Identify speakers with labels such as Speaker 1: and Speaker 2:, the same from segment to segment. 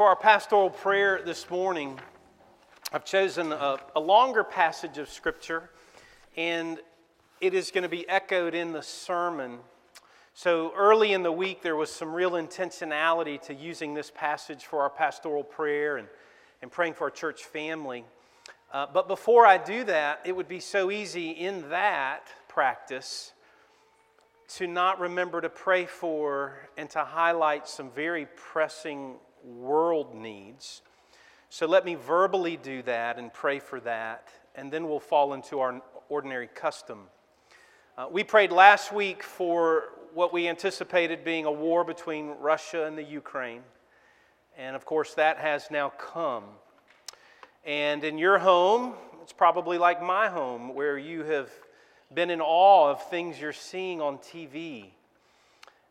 Speaker 1: For our pastoral prayer this morning, I've chosen a, a, longer passage of Scripture, and it is going to be echoed in the sermon. So early in the week, there was some real intentionality to using this passage for our pastoral prayer and, and praying for our church family. Uh, but before I do that, it would be so easy in that practice to not remember to pray for and to highlight some very pressing world needs. So let me verbally do that and pray for that, and then we'll fall into our ordinary custom. Uh, we prayed last week for what we anticipated being a war between Russia and the Ukraine, and of course, that has now come. And in your home, it's probably like my home, where you have been in awe of things you're seeing on TV.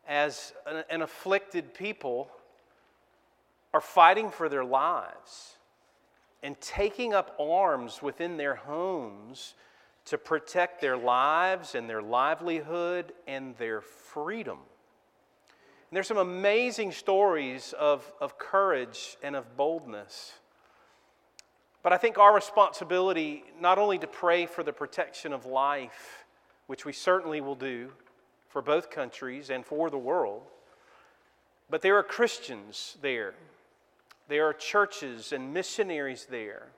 Speaker 1: As an, an afflicted people, are fighting for their lives and taking up arms within their homes to protect their lives and their livelihood and their freedom. And there's some amazing stories of, of courage and of boldness. But I think our responsibility not only to pray for the protection of life, which we certainly will do for both countries and for the world, but there are Christians there there are churches and missionaries there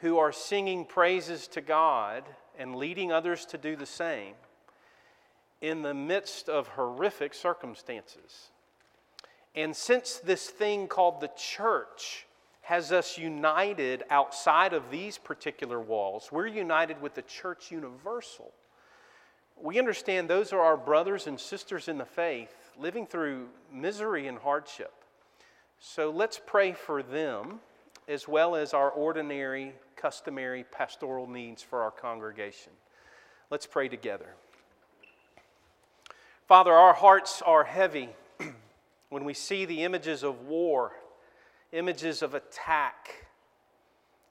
Speaker 1: who are singing praises to God and leading others to do the same in the midst of horrific circumstances. And since this thing called the church has us united outside of these particular walls, we're united with the church universal. We understand those are our brothers and sisters in the faith living through misery and hardship. So let's pray for them as well as our ordinary, customary pastoral needs for our congregation. Let's pray together. Father, our hearts are heavy when we see the images of war, images of attack,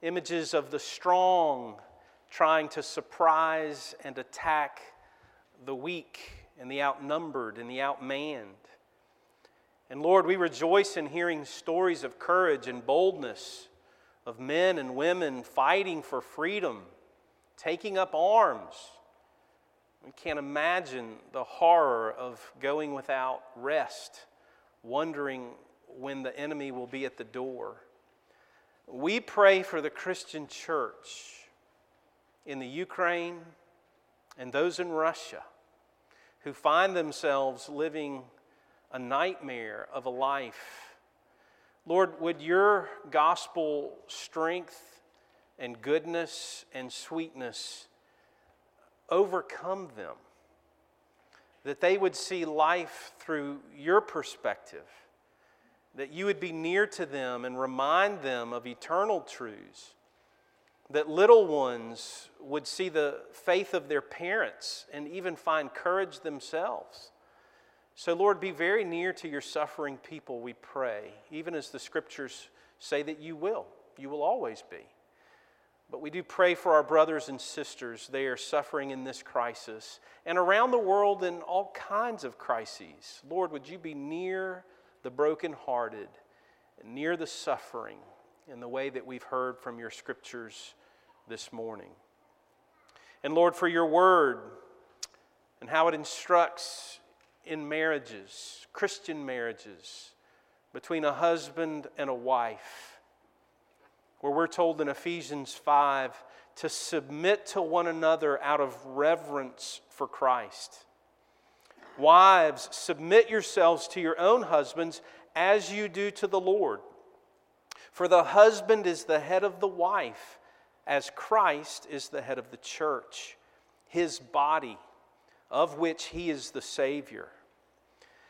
Speaker 1: images of the strong trying to surprise and attack the weak and the outnumbered and the outmanned. And Lord, we rejoice in hearing stories of courage and boldness of men and women fighting for freedom, taking up arms. We can't imagine the horror of going without rest, wondering when the enemy will be at the door. We pray for the Christian church in the Ukraine and those in Russia who find themselves living a nightmare of a life. Lord, would your gospel strength and goodness and sweetness overcome them? That they would see life through your perspective, that you would be near to them and remind them of eternal truths, that little ones would see the faith of their parents and even find courage themselves so, Lord, be very near to your suffering people, we pray, even as the scriptures say that you will. You will always be. But we do pray for our brothers and sisters. They are suffering in this crisis and around the world in all kinds of crises. Lord, would you be near the brokenhearted near the suffering in the way that we've heard from your scriptures this morning? And Lord, for your word and how it instructs in marriages, Christian marriages, between a husband and a wife, where we're told in Ephesians 5 to submit to one another out of reverence for Christ. Wives, submit yourselves to your own husbands as you do to the Lord. For the husband is the head of the wife, as Christ is the head of the church, his body, of which he is the Savior.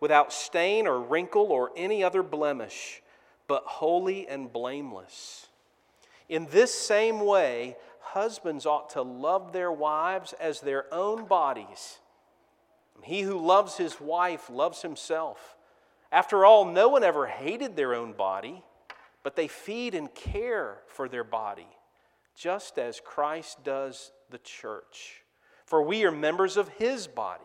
Speaker 1: without stain or wrinkle or any other blemish, but holy and blameless. In this same way, husbands ought to love their wives as their own bodies. He who loves his wife loves himself. After all, no one ever hated their own body, but they feed and care for their body, just as Christ does the church. For we are members of his body.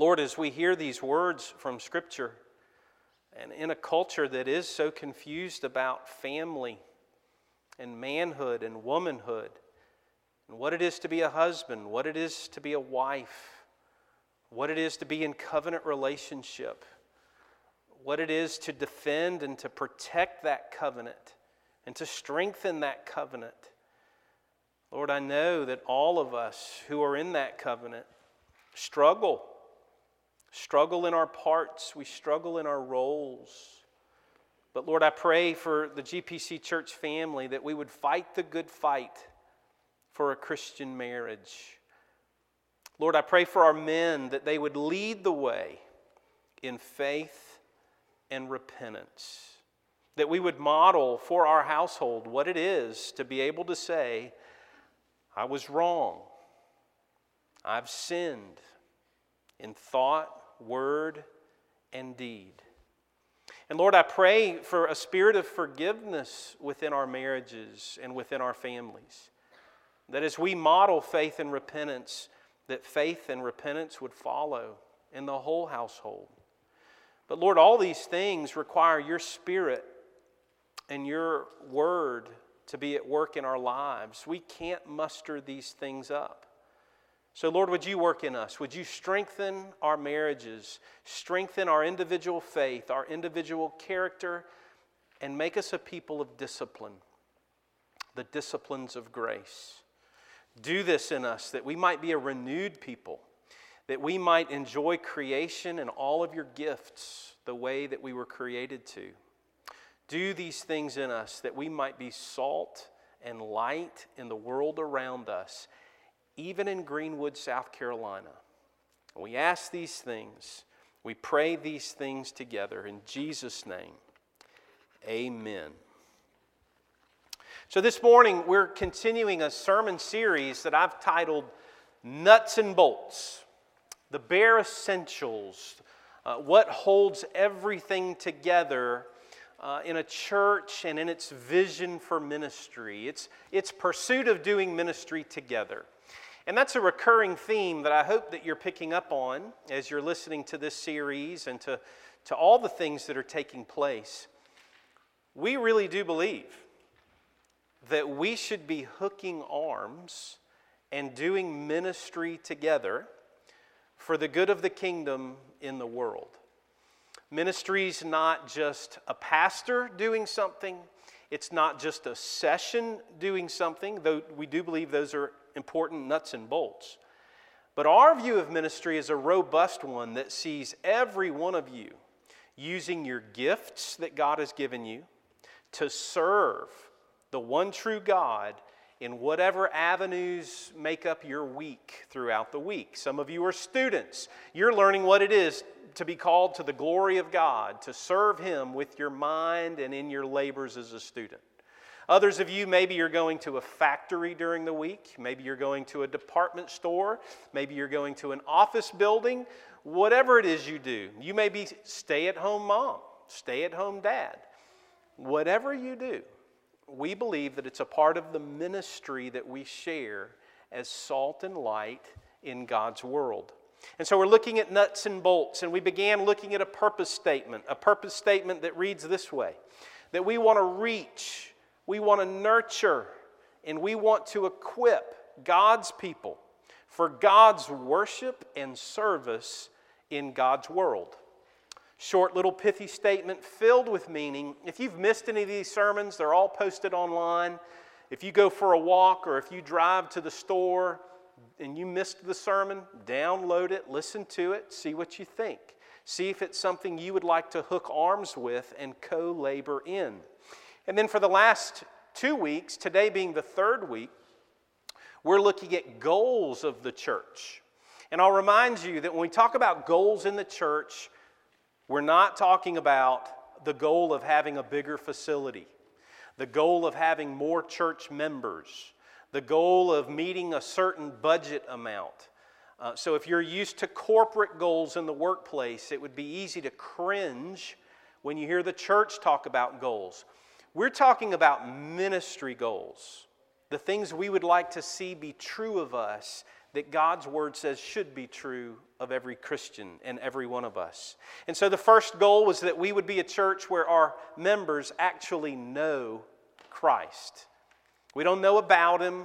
Speaker 1: Lord, as we hear these words from Scripture, and in a culture that is so confused about family and manhood and womanhood, and what it is to be a husband, what it is to be a wife, what it is to be in covenant relationship, what it is to defend and to protect that covenant and to strengthen that covenant. Lord, I know that all of us who are in that covenant struggle struggle in our parts, we struggle in our roles. But Lord, I pray for the GPC church family that we would fight the good fight for a Christian marriage. Lord, I pray for our men that they would lead the way in faith and repentance. That we would model for our household what it is to be able to say, I was wrong. I've sinned in thought, word, and deed. And Lord, I pray for a spirit of forgiveness within our marriages and within our families. That as we model faith and repentance, that faith and repentance would follow in the whole household. But Lord, all these things require your spirit and your word to be at work in our lives. We can't muster these things up. So, Lord, would you work in us? Would you strengthen our marriages, strengthen our individual faith, our individual character, and make us a people of discipline, the disciplines of grace? Do this in us that we might be a renewed people, that we might enjoy creation and all of your gifts the way that we were created to. Do these things in us that we might be salt and light in the world around us even in Greenwood, South Carolina. We ask these things, we pray these things together in Jesus' name. Amen. So, this morning we're continuing a sermon series that I've titled Nuts and Bolts, the bare essentials, uh, what holds everything together uh, in a church and in its vision for ministry, its, its pursuit of doing ministry together. And that's a recurring theme that I hope that you're picking up on as you're listening to this series and to, to all the things that are taking place. We really do believe that we should be hooking arms and doing ministry together for the good of the kingdom in the world. Ministry is not just a pastor doing something, it's not just a session doing something, though we do believe those are important nuts and bolts. But our view of ministry is a robust one that sees every one of you using your gifts that God has given you to serve the one true God in whatever avenues make up your week throughout the week. Some of you are students. You're learning what it is to be called to the glory of God, to serve Him with your mind and in your labors as a student. Others of you, maybe you're going to a factory during the week. Maybe you're going to a department store. Maybe you're going to an office building. Whatever it is you do, you may be stay at home mom, stay at home dad. Whatever you do, we believe that it's a part of the ministry that we share as salt and light in God's world. And so we're looking at nuts and bolts, and we began looking at a purpose statement, a purpose statement that reads this way that we want to reach we want to nurture and we want to equip God's people for God's worship and service in God's world. short little pithy statement filled with meaning. If you've missed any of these sermons, they're all posted online. If you go for a walk or if you drive to the store and you missed the sermon, download it, listen to it, see what you think. See if it's something you would like to hook arms with and co labor in. And then for the last two weeks, today being the third week, we're looking at goals of the church. And I'll remind you that when we talk about goals in the church, we're not talking about the goal of having a bigger facility, the goal of having more church members, the goal of meeting a certain budget amount. Uh, so, if you're used to corporate goals in the workplace, it would be easy to cringe when you hear the church talk about goals. We're talking about ministry goals, the things we would like to see be true of us that God's word says should be true of every Christian and every one of us. And so the first goal was that we would be a church where our members actually know Christ. We don't know about him.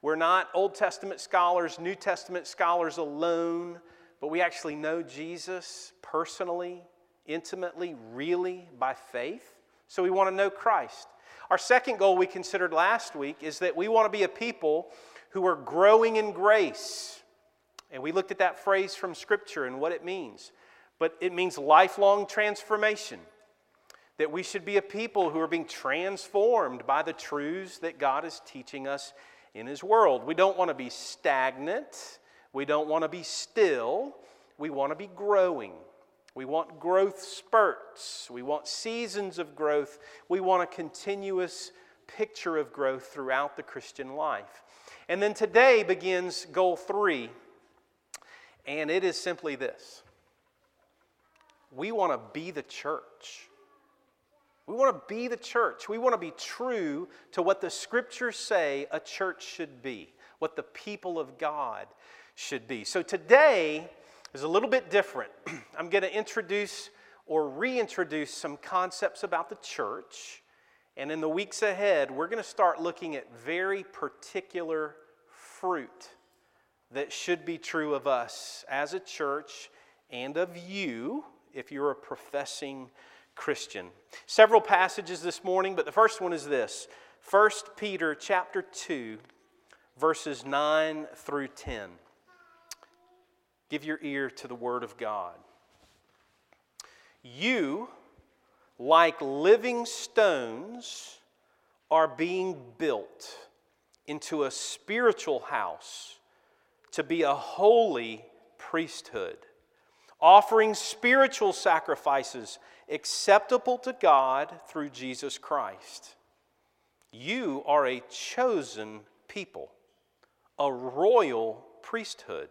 Speaker 1: We're not Old Testament scholars, New Testament scholars alone, but we actually know Jesus personally, intimately, really by faith. So we want to know Christ. Our second goal we considered last week is that we want to be a people who are growing in grace. And we looked at that phrase from Scripture and what it means. But it means lifelong transformation. That we should be a people who are being transformed by the truths that God is teaching us in His world. We don't want to be stagnant. We don't want to be still. We want to be growing. We want growth spurts. We want seasons of growth. We want a continuous picture of growth throughout the Christian life. And then today begins goal three, and it is simply this we want to be the church. We want to be the church. We want to be true to what the scriptures say a church should be, what the people of God should be. So today is a little bit different. I'm going to introduce or reintroduce some concepts about the church and in the weeks ahead, we're going to start looking at very particular fruit that should be true of us as a church and of you if you're a professing Christian. Several passages this morning, but the first one is this 1 Peter chapter 2 verses 9 through 10. Give your ear to the word of God. You like living stones, are being built into a spiritual house to be a holy priesthood, offering spiritual sacrifices acceptable to God through Jesus Christ. You are a chosen people, a royal priesthood,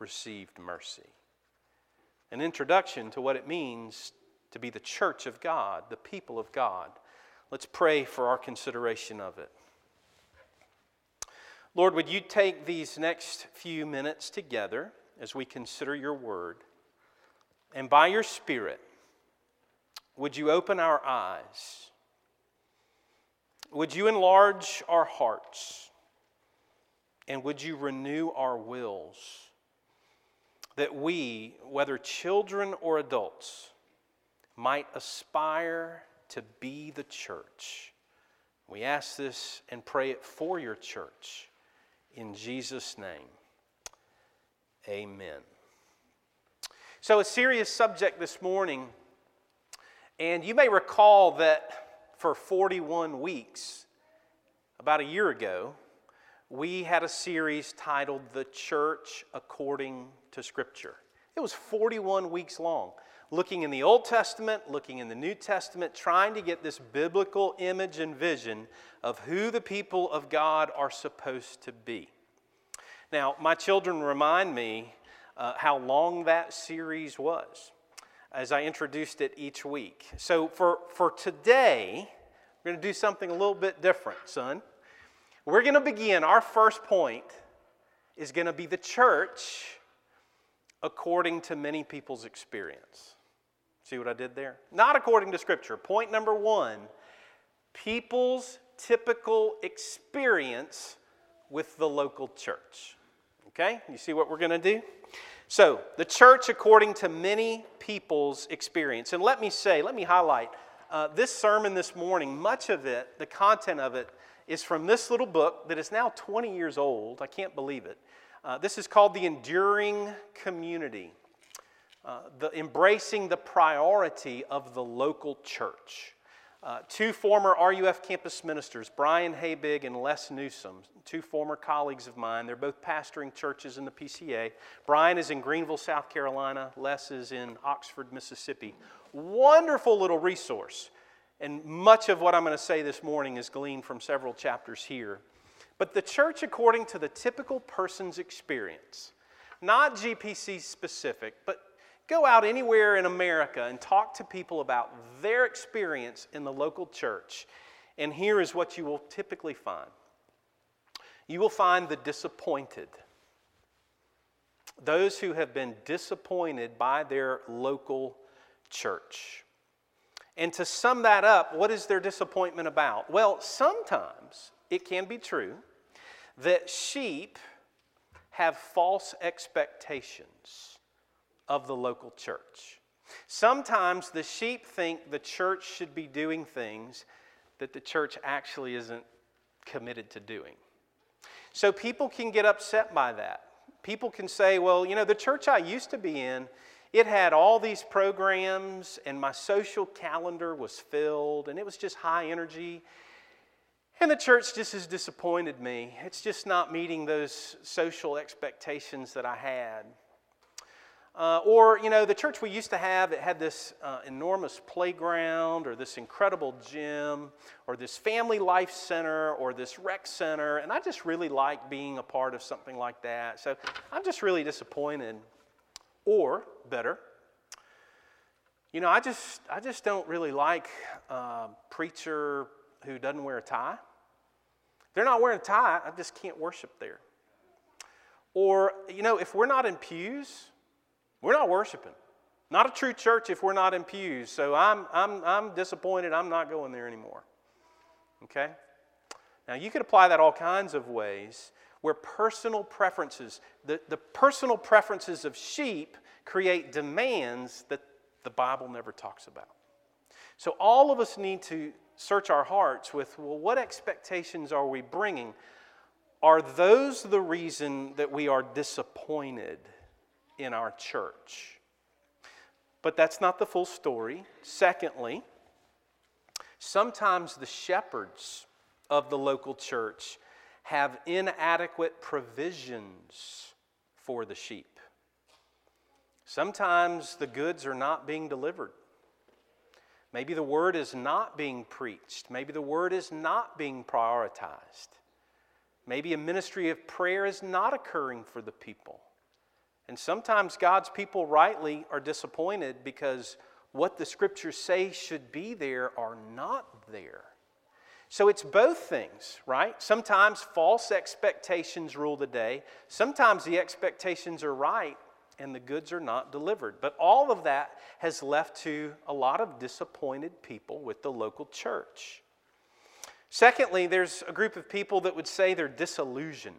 Speaker 1: received mercy. An introduction to what it means to be the church of God, the people of God. Let's pray for our consideration of it. Lord, would you take these next few minutes together as we consider your word? And by your Spirit, would you open our eyes? Would you enlarge our hearts? And would you renew our wills? That we, whether children or adults, might aspire to be the church. We ask this and pray it for your church. In Jesus' name, amen. So, a serious subject this morning, and you may recall that for 41 weeks, about a year ago, we had a series titled The Church According to Scripture. It was 41 weeks long looking in the Old Testament, looking in the New Testament, trying to get this biblical image and vision of who the people of God are supposed to be. Now, my children remind me uh, how long that series was. as I introduced it each week. So for, for today, we're going to do something a little bit different, son. We're going to begin, our first point is going to be the church according to many people's experience. See what I did there? Not according to Scripture. Point number one people's typical experience with the local church. Okay? You see what we're going to do? So, the church according to many people's experience. And let me say, let me highlight uh, this sermon this morning, much of it, the content of it, is from this little book that is now 20 years old. I can't believe it. Uh, this is called The Enduring Community, uh, the, embracing the priority of the local church. Uh, two former RUF campus ministers, Brian Habig and Les Newsom, two former colleagues of mine. They're both pastoring churches in the PCA. Brian is in Greenville, South Carolina. Les is in Oxford, Mississippi. Wonderful little resource. And much of what I'm going to say this morning is gleaned from several chapters here. But the church, according to the typical person's experience, not GPC specific, but Go out anywhere in America and talk to people about their experience in the local church, and here is what you will typically find you will find the disappointed. Those who have been disappointed by their local church. And to sum that up, what is their disappointment about? Well, sometimes it can be true that sheep have false expectations of the local church. Sometimes the sheep think the church should be doing things that the church actually isn't committed to doing. So people can get upset by that. People can say, well, you know, the church I used to be in, it had all these programs, and my social calendar was filled, and it was just high energy. And the church just has disappointed me. It's just not meeting those social expectations that I had. Uh, or, you know, the church we used to have, it had this uh, enormous playground or this incredible gym or this family life center or this rec center, and I just really like being a part of something like that. So I'm just really disappointed. Or, better, you know, I just, I just don't really like a uh, preacher who doesn't wear a tie. they're not wearing a tie, I just can't worship there. Or, you know, if we're not in pews, we're not worshiping. Not a true church if we're not in pews. So I'm, I'm, I'm disappointed. I'm not going there anymore. Okay? Now, you could apply that all kinds of ways where personal preferences, the, the personal preferences of sheep create demands that the Bible never talks about. So, all of us need to search our hearts with well, what expectations are we bringing? Are those the reason that we are disappointed? in our church. But that's not the full story. Secondly, sometimes the shepherds of the local church have inadequate provisions for the sheep. Sometimes the goods are not being delivered. Maybe the word is not being preached. Maybe the word is not being prioritized. Maybe a ministry of prayer is not occurring for the people. And sometimes God's people rightly are disappointed because what the scriptures say should be there are not there. So it's both things, right? Sometimes false expectations rule the day. Sometimes the expectations are right and the goods are not delivered. But all of that has left to a lot of disappointed people with the local church. Secondly, there's a group of people that would say they're disillusioned,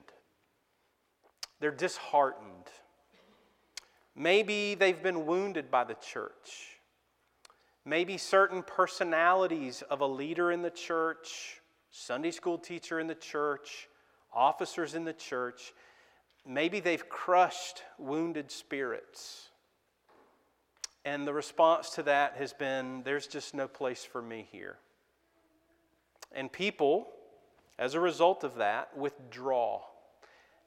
Speaker 1: they're disheartened. Maybe they've been wounded by the church. Maybe certain personalities of a leader in the church, Sunday school teacher in the church, officers in the church, maybe they've crushed wounded spirits. And the response to that has been there's just no place for me here. And people, as a result of that, withdraw.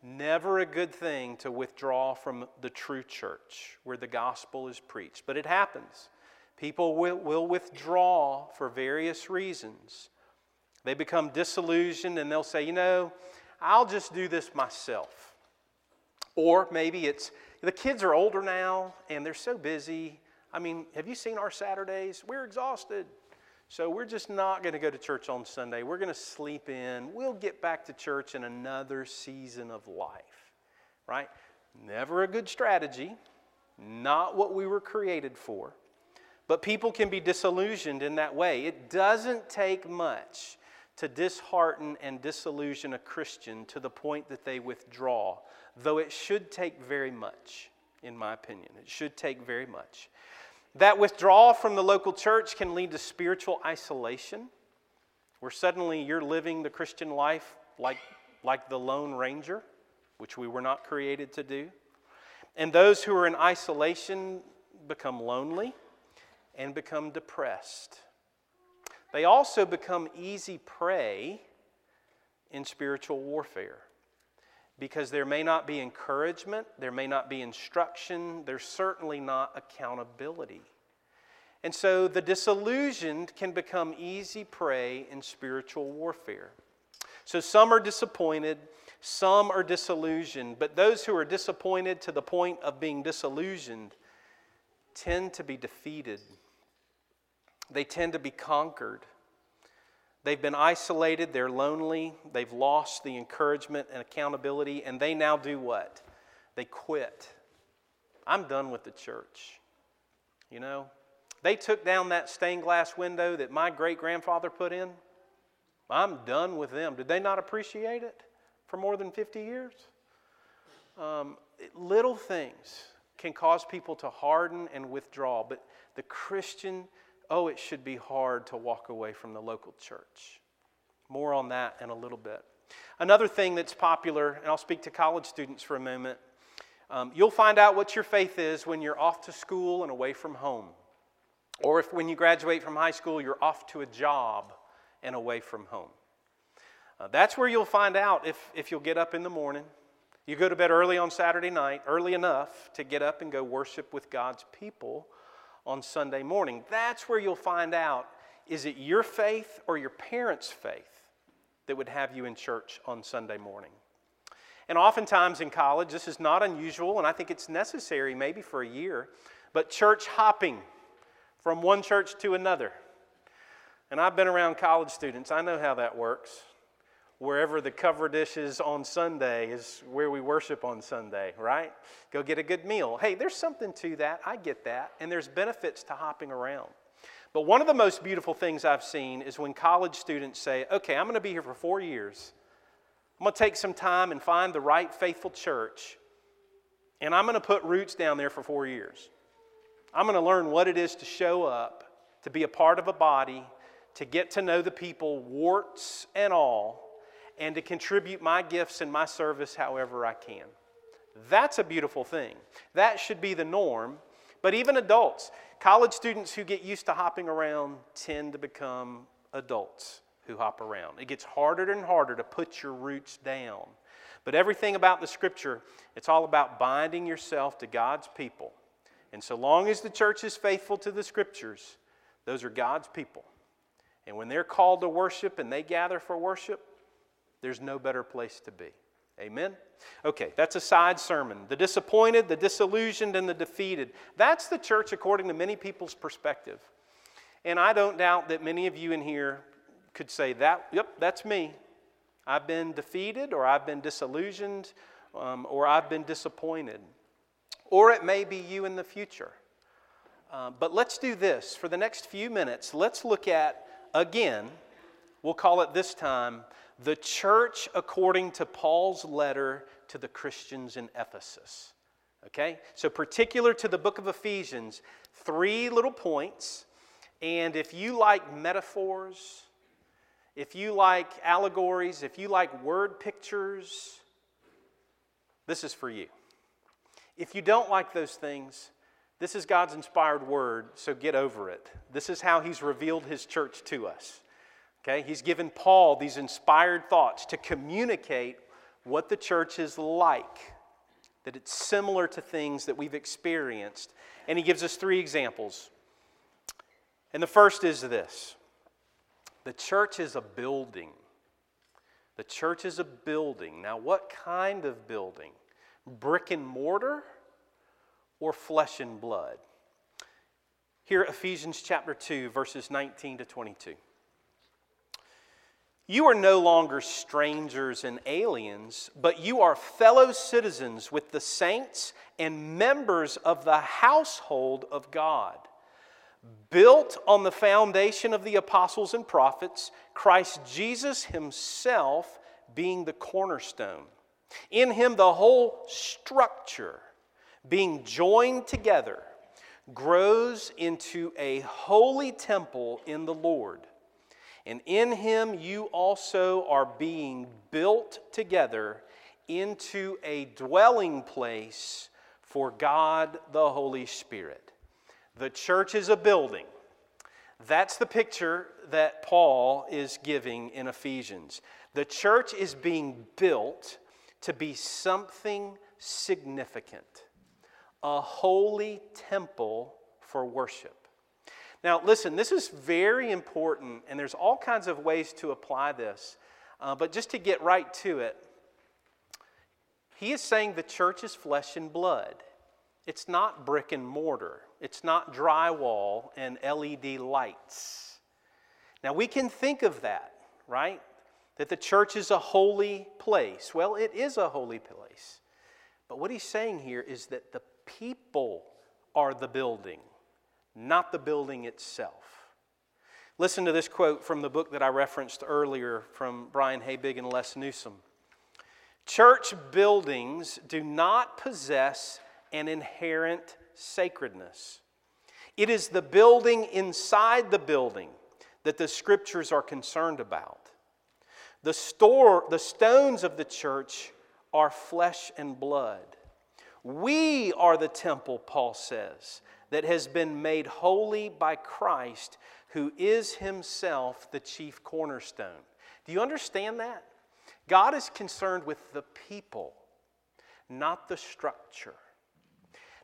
Speaker 1: Never a good thing to withdraw from the true church where the gospel is preached. But it happens. People will, will withdraw for various reasons. They become disillusioned and they'll say, you know, I'll just do this myself. Or maybe it's the kids are older now and they're so busy, I mean, have you seen our Saturdays? We're exhausted. So we're just not going to go to church on Sunday. We're going to sleep in. We'll get back to church in another season of life, right? Never a good strategy, not what we were created for. But people can be disillusioned in that way. It doesn't take much to dishearten and disillusion a Christian to the point that they withdraw, though it should take very much, in my opinion. It should take very much. That withdrawal from the local church can lead to spiritual isolation, where suddenly you're living the Christian life like, like the Lone Ranger, which we were not created to do. And those who are in isolation become lonely and become depressed. They also become easy prey in spiritual warfare because there may not be encouragement, there may not be instruction, there's certainly not accountability. And so the disillusioned can become easy prey in spiritual warfare. So some are disappointed, some are disillusioned, but those who are disappointed to the point of being disillusioned tend to be defeated. They tend to be conquered. They've been isolated, they're lonely, they've lost the encouragement and accountability, and they now do what? They quit. I'm done with the church. You know, they took down that stained glass window that my great grandfather put in. I'm done with them. Did they not appreciate it for more than 50 years? Um, little things can cause people to harden and withdraw, but the Christian oh, it should be hard to walk away from the local church. More on that in a little bit. Another thing that's popular, and I'll speak to college students for a moment. Um, you'll find out what your faith is when you're off to school and away from home. Or if when you graduate from high school, you're off to a job and away from home. Uh, that's where you'll find out if, if you'll get up in the morning. You go to bed early on Saturday night, early enough to get up and go worship with God's people on Sunday morning. That's where you'll find out is it your faith or your parents' faith that would have you in church on Sunday morning? And oftentimes in college, this is not unusual, and I think it's necessary maybe for a year, but church hopping from one church to another. And I've been around college students, I know how that works wherever the cover dish is on Sunday is where we worship on Sunday, right? Go get a good meal. Hey, there's something to that. I get that. And there's benefits to hopping around. But one of the most beautiful things I've seen is when college students say, okay, I'm going to be here for four years. I'm going to take some time and find the right faithful church, and I'm going to put roots down there for four years. I'm going to learn what it is to show up, to be a part of a body, to get to know the people, warts and all, and to contribute my gifts and my service however I can. That's a beautiful thing. That should be the norm. But even adults, college students who get used to hopping around tend to become adults who hop around. It gets harder and harder to put your roots down. But everything about the scripture, it's all about binding yourself to God's people. And so long as the church is faithful to the scriptures, those are God's people. And when they're called to worship and they gather for worship, there's no better place to be. Amen? Okay, that's a side sermon. The disappointed, the disillusioned, and the defeated. That's the church according to many people's perspective. And I don't doubt that many of you in here could say, that, yep, that's me. I've been defeated, or I've been disillusioned, um, or I've been disappointed. Or it may be you in the future. Uh, but let's do this. For the next few minutes, let's look at, again, we'll call it this time, the church according to Paul's letter to the Christians in Ephesus. Okay? So, particular to the book of Ephesians, three little points. And if you like metaphors, if you like allegories, if you like word pictures, this is for you. If you don't like those things, this is God's inspired word, so get over it. This is how He's revealed His church to us. Okay, he's given Paul these inspired thoughts to communicate what the church is like, that it's similar to things that we've experienced. And he gives us three examples. And the first is this the church is a building. The church is a building. Now, what kind of building? Brick and mortar or flesh and blood? Here, Ephesians chapter 2, verses 19 to 22. You are no longer strangers and aliens, but you are fellow citizens with the saints and members of the household of God. Built on the foundation of the apostles and prophets, Christ Jesus himself being the cornerstone. In him, the whole structure, being joined together, grows into a holy temple in the Lord. And in him you also are being built together into a dwelling place for God the Holy Spirit. The church is a building. That's the picture that Paul is giving in Ephesians. The church is being built to be something significant, a holy temple for worship. Now, listen, this is very important, and there's all kinds of ways to apply this. Uh, but just to get right to it, he is saying the church is flesh and blood. It's not brick and mortar, it's not drywall and LED lights. Now, we can think of that, right? That the church is a holy place. Well, it is a holy place. But what he's saying here is that the people are the building not the building itself. Listen to this quote from the book that I referenced earlier from Brian Habig and Les Newsom. Church buildings do not possess an inherent sacredness. It is the building inside the building that the scriptures are concerned about. The, store, the stones of the church are flesh and blood. We are the temple, Paul says, that has been made holy by Christ, who is himself the chief cornerstone. Do you understand that? God is concerned with the people, not the structure.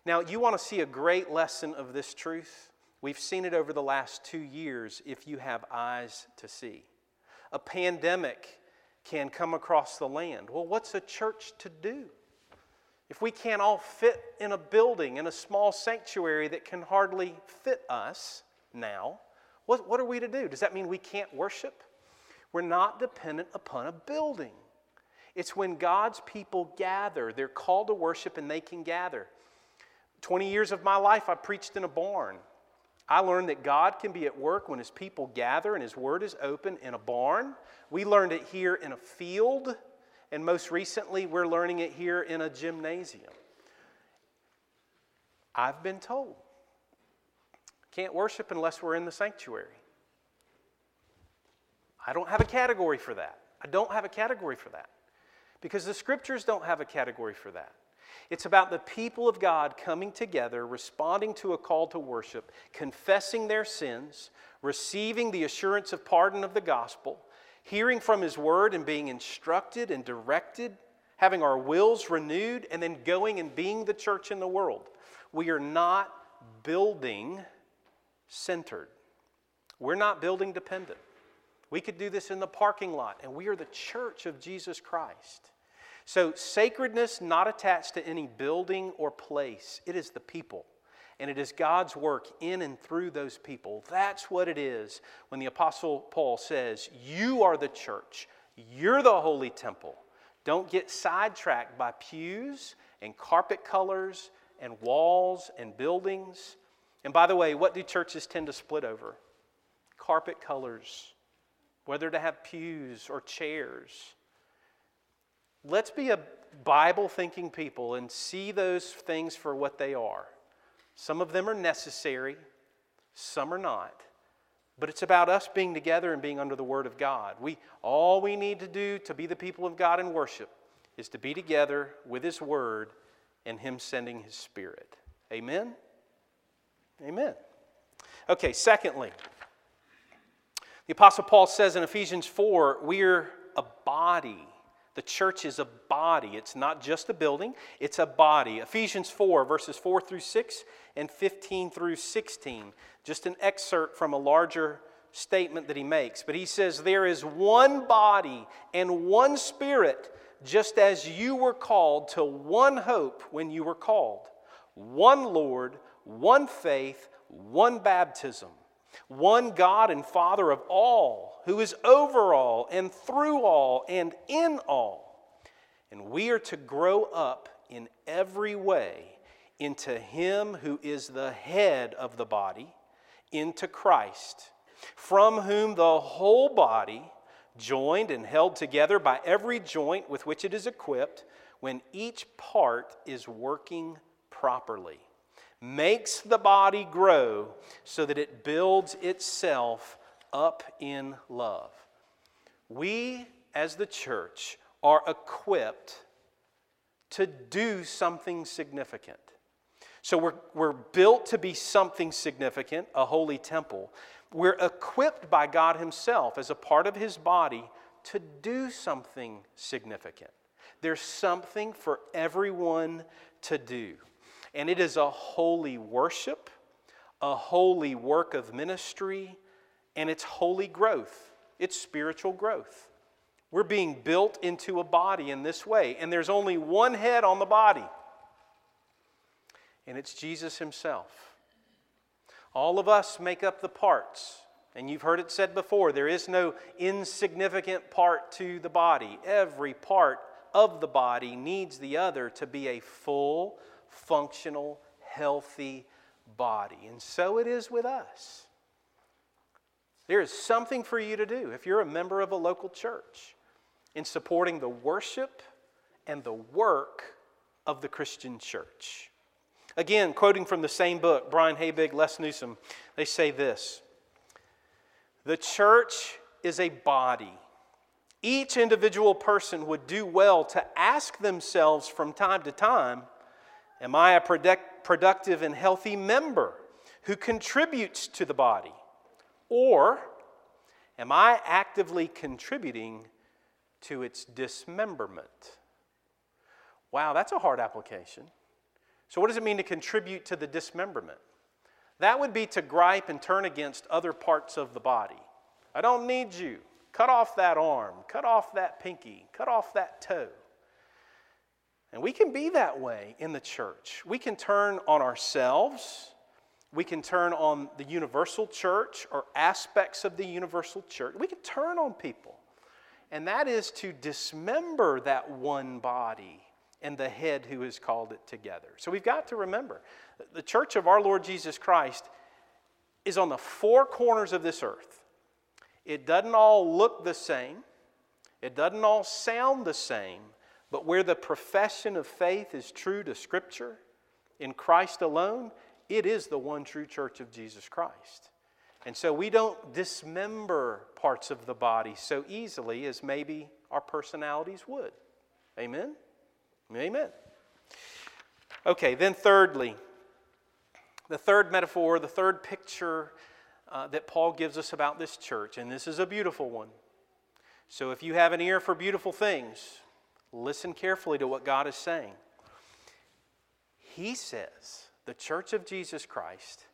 Speaker 1: Now, you want to see a great lesson of this truth? We've seen it over the last two years if you have eyes to see. A pandemic can come across the land. Well, what's a church to do? If we can't all fit in a building, in a small sanctuary that can hardly fit us now, what, what are we to do? Does that mean we can't worship? We're not dependent upon a building. It's when God's people gather, they're called to worship and they can gather. 20 years of my life, I preached in a barn. I learned that God can be at work when His people gather and His Word is open in a barn. We learned it here in a field and most recently, we're learning it here in a gymnasium. I've been told can't worship unless we're in the sanctuary. I don't have a category for that. I don't have a category for that because the scriptures don't have a category for that. It's about the people of God coming together, responding to a call to worship, confessing their sins, receiving the assurance of pardon of the gospel, hearing from His Word and being instructed and directed, having our wills renewed, and then going and being the church in the world. We are not building centered, we're not building dependent. We could do this in the parking lot, and we are the church of Jesus Christ. So, sacredness not attached to any building or place, it is the people and it is God's work in and through those people. That's what it is when the Apostle Paul says, You are the church, you're the holy temple. Don't get sidetracked by pews and carpet colors and walls and buildings. And by the way, what do churches tend to split over? Carpet colors, whether to have pews or chairs. Let's be a Bible thinking people and see those things for what they are. Some of them are necessary, some are not. But it's about us being together and being under the Word of God. We, all we need to do to be the people of God in worship is to be together with His Word and Him sending His Spirit. Amen? Amen. Okay, secondly, the Apostle Paul says in Ephesians 4 we're a body. The church is a body. It's not just a building, it's a body. Ephesians 4, verses 4 through 6 and 15 through 16. Just an excerpt from a larger statement that he makes. But he says, There is one body and one spirit, just as you were called to one hope when you were called, one Lord, one faith, one baptism, one God and Father of all, who is over all and through all and in all. And we are to grow up in every way into Him who is the head of the body, into Christ, from whom the whole body, joined and held together by every joint with which it is equipped, when each part is working properly makes the body grow so that it builds itself up in love. We, as the church, are equipped to do something significant. So we're, we're built to be something significant, a holy temple. We're equipped by God Himself as a part of His body to do something significant. There's something for everyone to do. And it is a holy worship, a holy work of ministry, and it's holy growth. It's spiritual growth. We're being built into a body in this way, and there's only one head on the body, and it's Jesus Himself. All of us make up the parts. And you've heard it said before there is no insignificant part to the body. Every part of the body needs the other to be a full, functional, healthy body. And so it is with us. There is something for you to do if you're a member of a local church in supporting the worship and the work of the Christian church. Again, quoting from the same book, Brian Habig, Les Newsom, they say this The church is a body. Each individual person would do well to ask themselves from time to time Am I a product, productive and healthy member who contributes to the body? Or am I actively contributing to its dismemberment? Wow, that's a hard application. So, what does it mean to contribute to the dismemberment? That would be to gripe and turn against other parts of the body. I don't need you. Cut off that arm, cut off that pinky, cut off that toe. And we can be that way in the church. We can turn on ourselves. We can turn on the universal church or aspects of the universal church. We can turn on people. And that is to dismember that one body and the head who has called it together. So we've got to remember the church of our Lord Jesus Christ is on the four corners of this earth. It doesn't all look the same, it doesn't all sound the same, but where the profession of faith is true to Scripture, in Christ alone, it is the one true church of Jesus Christ. And so we don't dismember parts of the body so easily as maybe our personalities would. Amen? Amen. Okay, then thirdly, the third metaphor, the third picture uh, that Paul gives us about this church, and this is a beautiful one. So if you have an ear for beautiful things, Listen carefully to what God is saying. He says the church of Jesus Christ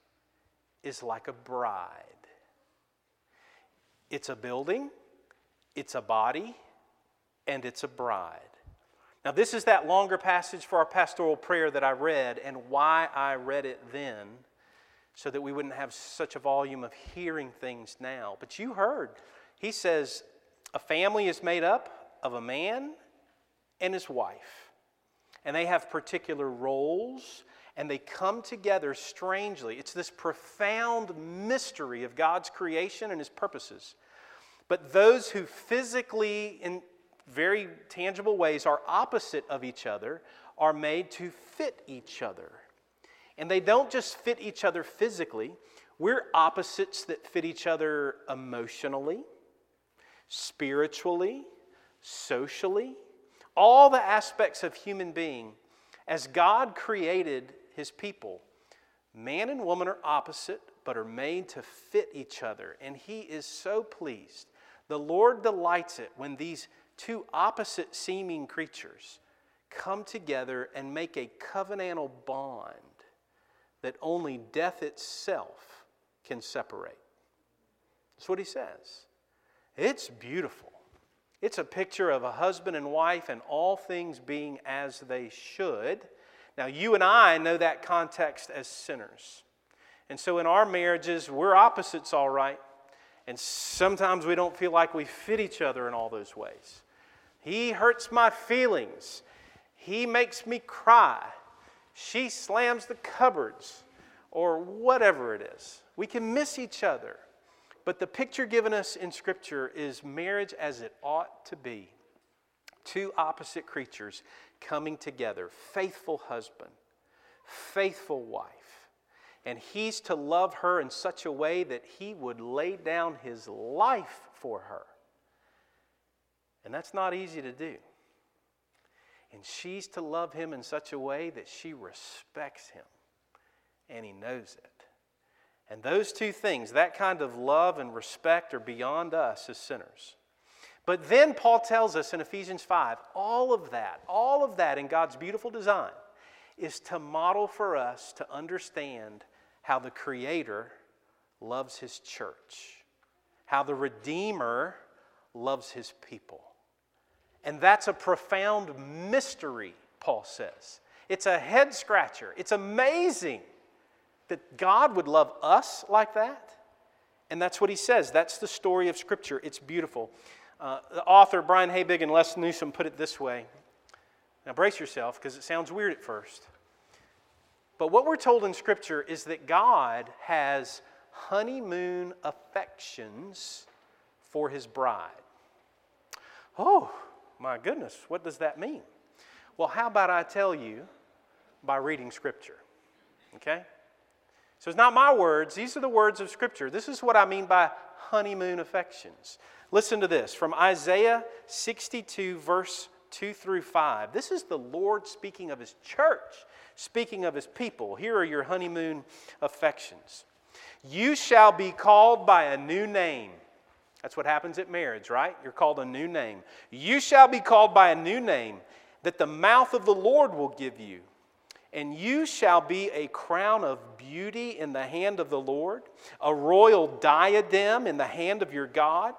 Speaker 1: is like a bride. It's a building, it's a body, and it's a bride. Now, this is that longer passage for our pastoral prayer that I read, and why I read it then, so that we wouldn't have such a volume of hearing things now. But you heard, he says, a family is made up of a man and his wife. And they have particular roles and they come together strangely. It's this profound mystery of God's creation and his purposes. But those who physically, in very tangible ways, are opposite of each other are made to fit each other. And they don't just fit each other physically, we're opposites that fit each other emotionally, spiritually, socially, all the aspects of human being, as God created his people, man and woman are opposite, but are made to fit each other. And he is so pleased. The Lord delights it when these two opposite seeming creatures come together and make a covenantal bond that only death itself can separate. That's what he says. It's beautiful. It's a picture of a husband and wife and all things being as they should. Now, you and I know that context as sinners. And so in our marriages, we're opposites, all right. And sometimes we don't feel like we fit each other in all those ways. He hurts my feelings. He makes me cry. She slams the cupboards, or whatever it is. We can miss each other. But the picture given us in Scripture is marriage as it ought to be two opposite creatures coming together faithful husband, faithful wife. And he's to love her in such a way that he would lay down his life for her. And that's not easy to do. And she's to love him in such a way that she respects him and he knows it. And those two things, that kind of love and respect, are beyond us as sinners. But then Paul tells us in Ephesians 5 all of that, all of that in God's beautiful design is to model for us to understand how the Creator loves His church, how the Redeemer loves His people. And that's a profound mystery, Paul says. It's a head scratcher. It's amazing that God would love us like that. And that's what he says. That's the story of Scripture. It's beautiful. Uh, the author, Brian Habig and Les Newsom, put it this way. Now, brace yourself because it sounds weird at first. But what we're told in Scripture is that God has honeymoon affections for his bride. Oh, my goodness, what does that mean? Well, how about I tell you by reading Scripture? Okay? So it's not my words, these are the words of Scripture. This is what I mean by honeymoon affections. Listen to this from Isaiah 62, verse 2 through 5. This is the Lord speaking of his church, speaking of his people. Here are your honeymoon affections. You shall be called by a new name. That's what happens at marriage, right? You're called a new name. You shall be called by a new name that the mouth of the Lord will give you. And you shall be a crown of beauty in the hand of the Lord, a royal diadem in the hand of your God.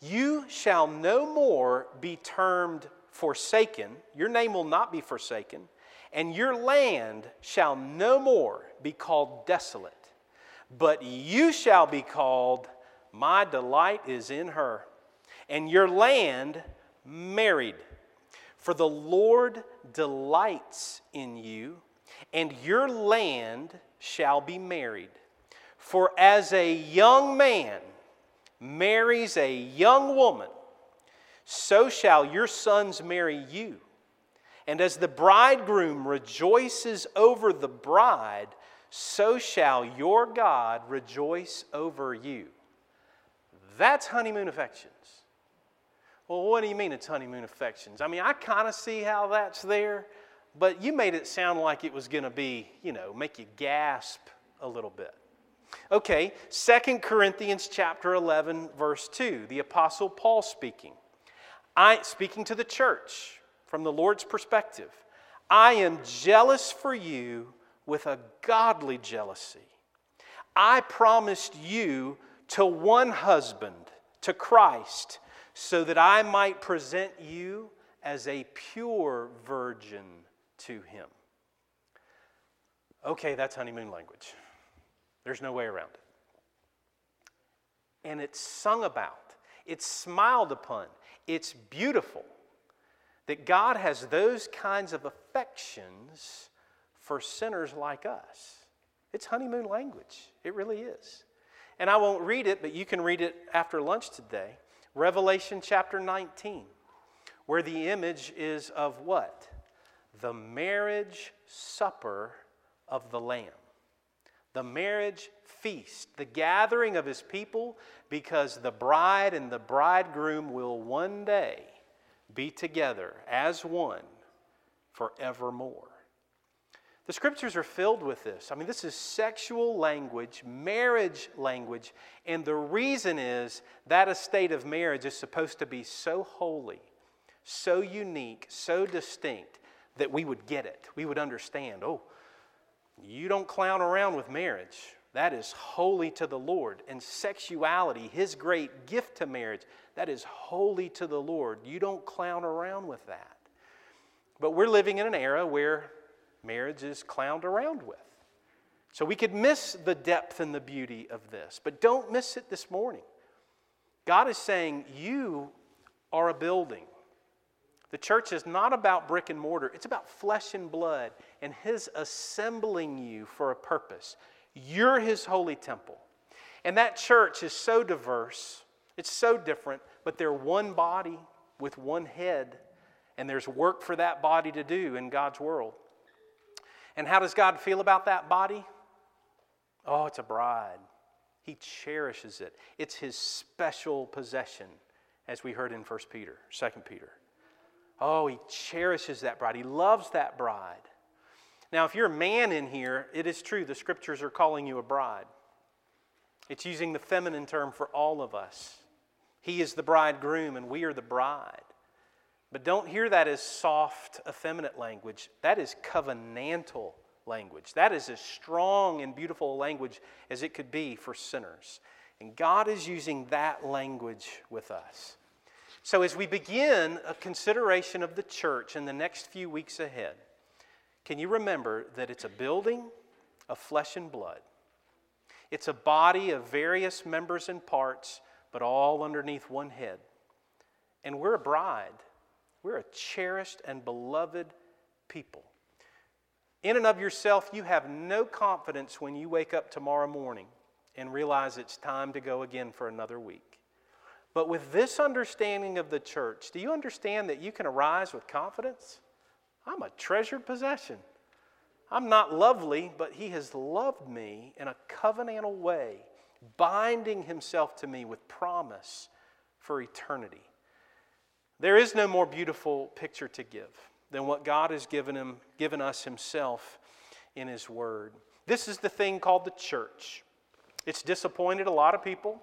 Speaker 1: You shall no more be termed forsaken, your name will not be forsaken, and your land shall no more be called desolate, but you shall be called, My delight is in her, and your land married. For the Lord delights in you, and your land shall be married. For as a young man, marries a young woman, so shall your sons marry you. And as the bridegroom rejoices over the bride, so shall your God rejoice over you. That's honeymoon affections. Well, what do you mean it's honeymoon affections? I mean, I kind of see how that's there, but you made it sound like it was going to be, you know, make you gasp a little bit. Okay, Second Corinthians chapter 11 verse 2, the apostle Paul speaking. I speaking to the church from the Lord's perspective. I am jealous for you with a godly jealousy. I promised you to one husband, to Christ, so that I might present you as a pure virgin to him. Okay, that's honeymoon language. There's no way around it. And it's sung about, it's smiled upon, it's beautiful that God has those kinds of affections for sinners like us. It's honeymoon language. It really is. And I won't read it, but you can read it after lunch today. Revelation chapter 19, where the image is of what? The marriage supper of the Lamb the marriage feast, the gathering of his people, because the bride and the bridegroom will one day be together as one forevermore. The scriptures are filled with this. I mean, this is sexual language, marriage language, and the reason is that a state of marriage is supposed to be so holy, so unique, so distinct that we would get it. We would understand, oh, you don't clown around with marriage. That is holy to the Lord. And sexuality, His great gift to marriage, that is holy to the Lord. You don't clown around with that. But we're living in an era where marriage is clowned around with. So we could miss the depth and the beauty of this, but don't miss it this morning. God is saying, You are a building. The church is not about brick and mortar, it's about flesh and blood and His assembling you for a purpose. You're His holy temple. And that church is so diverse, it's so different, but they're one body with one head, and there's work for that body to do in God's world. And how does God feel about that body? Oh, it's a bride. He cherishes it. It's his special possession, as we heard in 1 Peter, 2 Peter. Oh, he cherishes that bride. He loves that bride. Now, if you're a man in here, it is true, the scriptures are calling you a bride. It's using the feminine term for all of us. He is the bridegroom, and we are the bride. But don't hear that as soft, effeminate language. That is covenantal language. That is as strong and beautiful a language as it could be for sinners. And God is using that language with us. So, as we begin a consideration of the church in the next few weeks ahead, can you remember that it's a building of flesh and blood? It's a body of various members and parts, but all underneath one head. And we're a bride, we're a cherished and beloved people. In and of yourself, you have no confidence when you wake up tomorrow morning and realize it's time to go again for another week. But with this understanding of the church, do you understand that you can arise with confidence? I'm a treasured possession. I'm not lovely, but He has loved me in a covenantal way, binding Himself to me with promise for eternity. There is no more beautiful picture to give than what God has given, him, given us Himself in His Word. This is the thing called the church. It's disappointed a lot of people,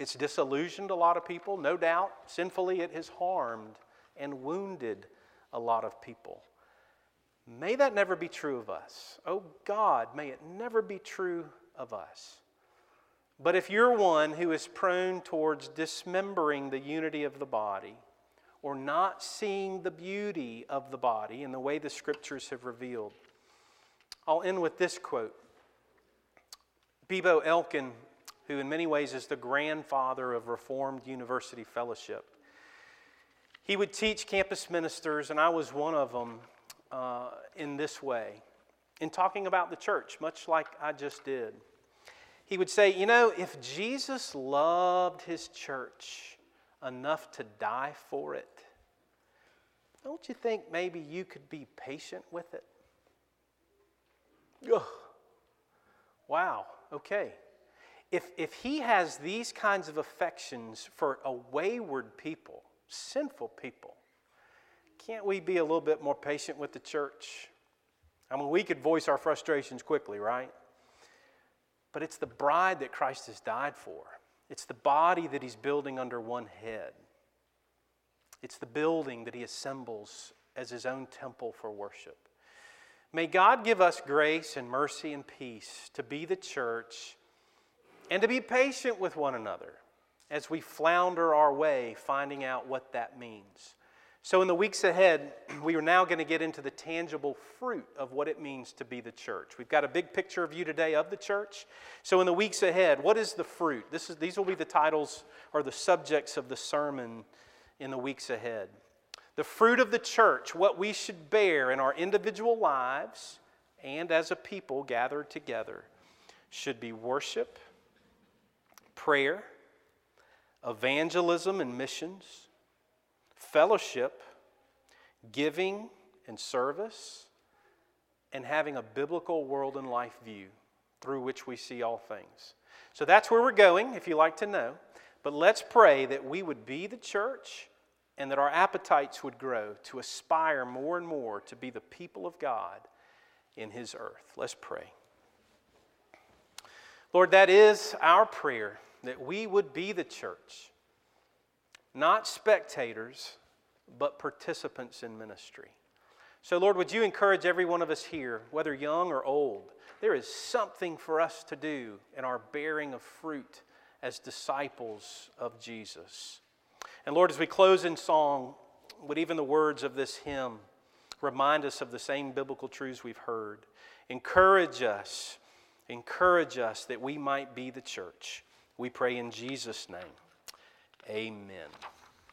Speaker 1: it's disillusioned a lot of people. No doubt, sinfully, it has harmed and wounded a lot of people. May that never be true of us. Oh God, may it never be true of us. But if you're one who is prone towards dismembering the unity of the body, or not seeing the beauty of the body in the way the scriptures have revealed. I'll end with this quote. Bebo Elkin, who in many ways is the grandfather of Reformed University Fellowship, he would teach campus ministers, and I was one of them, uh, in this way, in talking about the church, much like I just did. He would say, You know, if Jesus loved his church enough to die for it, don't you think maybe you could be patient with it? Ugh. Wow, okay. If, if he has these kinds of affections for a wayward people, sinful people, can't we be a little bit more patient with the church? I mean, we could voice our frustrations quickly, right? But it's the bride that Christ has died for. It's the body that he's building under one head. It's the building that he assembles as his own temple for worship. May God give us grace and mercy and peace to be the church and to be patient with one another as we flounder our way finding out what that means. So, in the weeks ahead, we are now going to get into the tangible fruit of what it means to be the church. We've got a big picture of you today of the church. So, in the weeks ahead, what is the fruit? This is, these will be the titles or the subjects of the sermon in the weeks ahead. The fruit of the church, what we should bear in our individual lives and as a people gathered together, should be worship, prayer, evangelism and missions, fellowship, giving and service, and having a biblical world and life view through which we see all things. So that's where we're going, if you like to know. But let's pray that we would be the church and that our appetites would grow to aspire more and more to be the people of God in His earth. Let's pray. Lord, that is our prayer that we would be the church, not spectators, but participants in ministry. So, Lord, would you encourage every one of us here, whether young or old? There is something for us to do in our bearing of fruit as disciples of Jesus. And Lord, as we close in song, would even the words of this hymn remind us of the same biblical truths we've heard? Encourage us Encourage us that we might be the church. We pray in Jesus' name. Amen.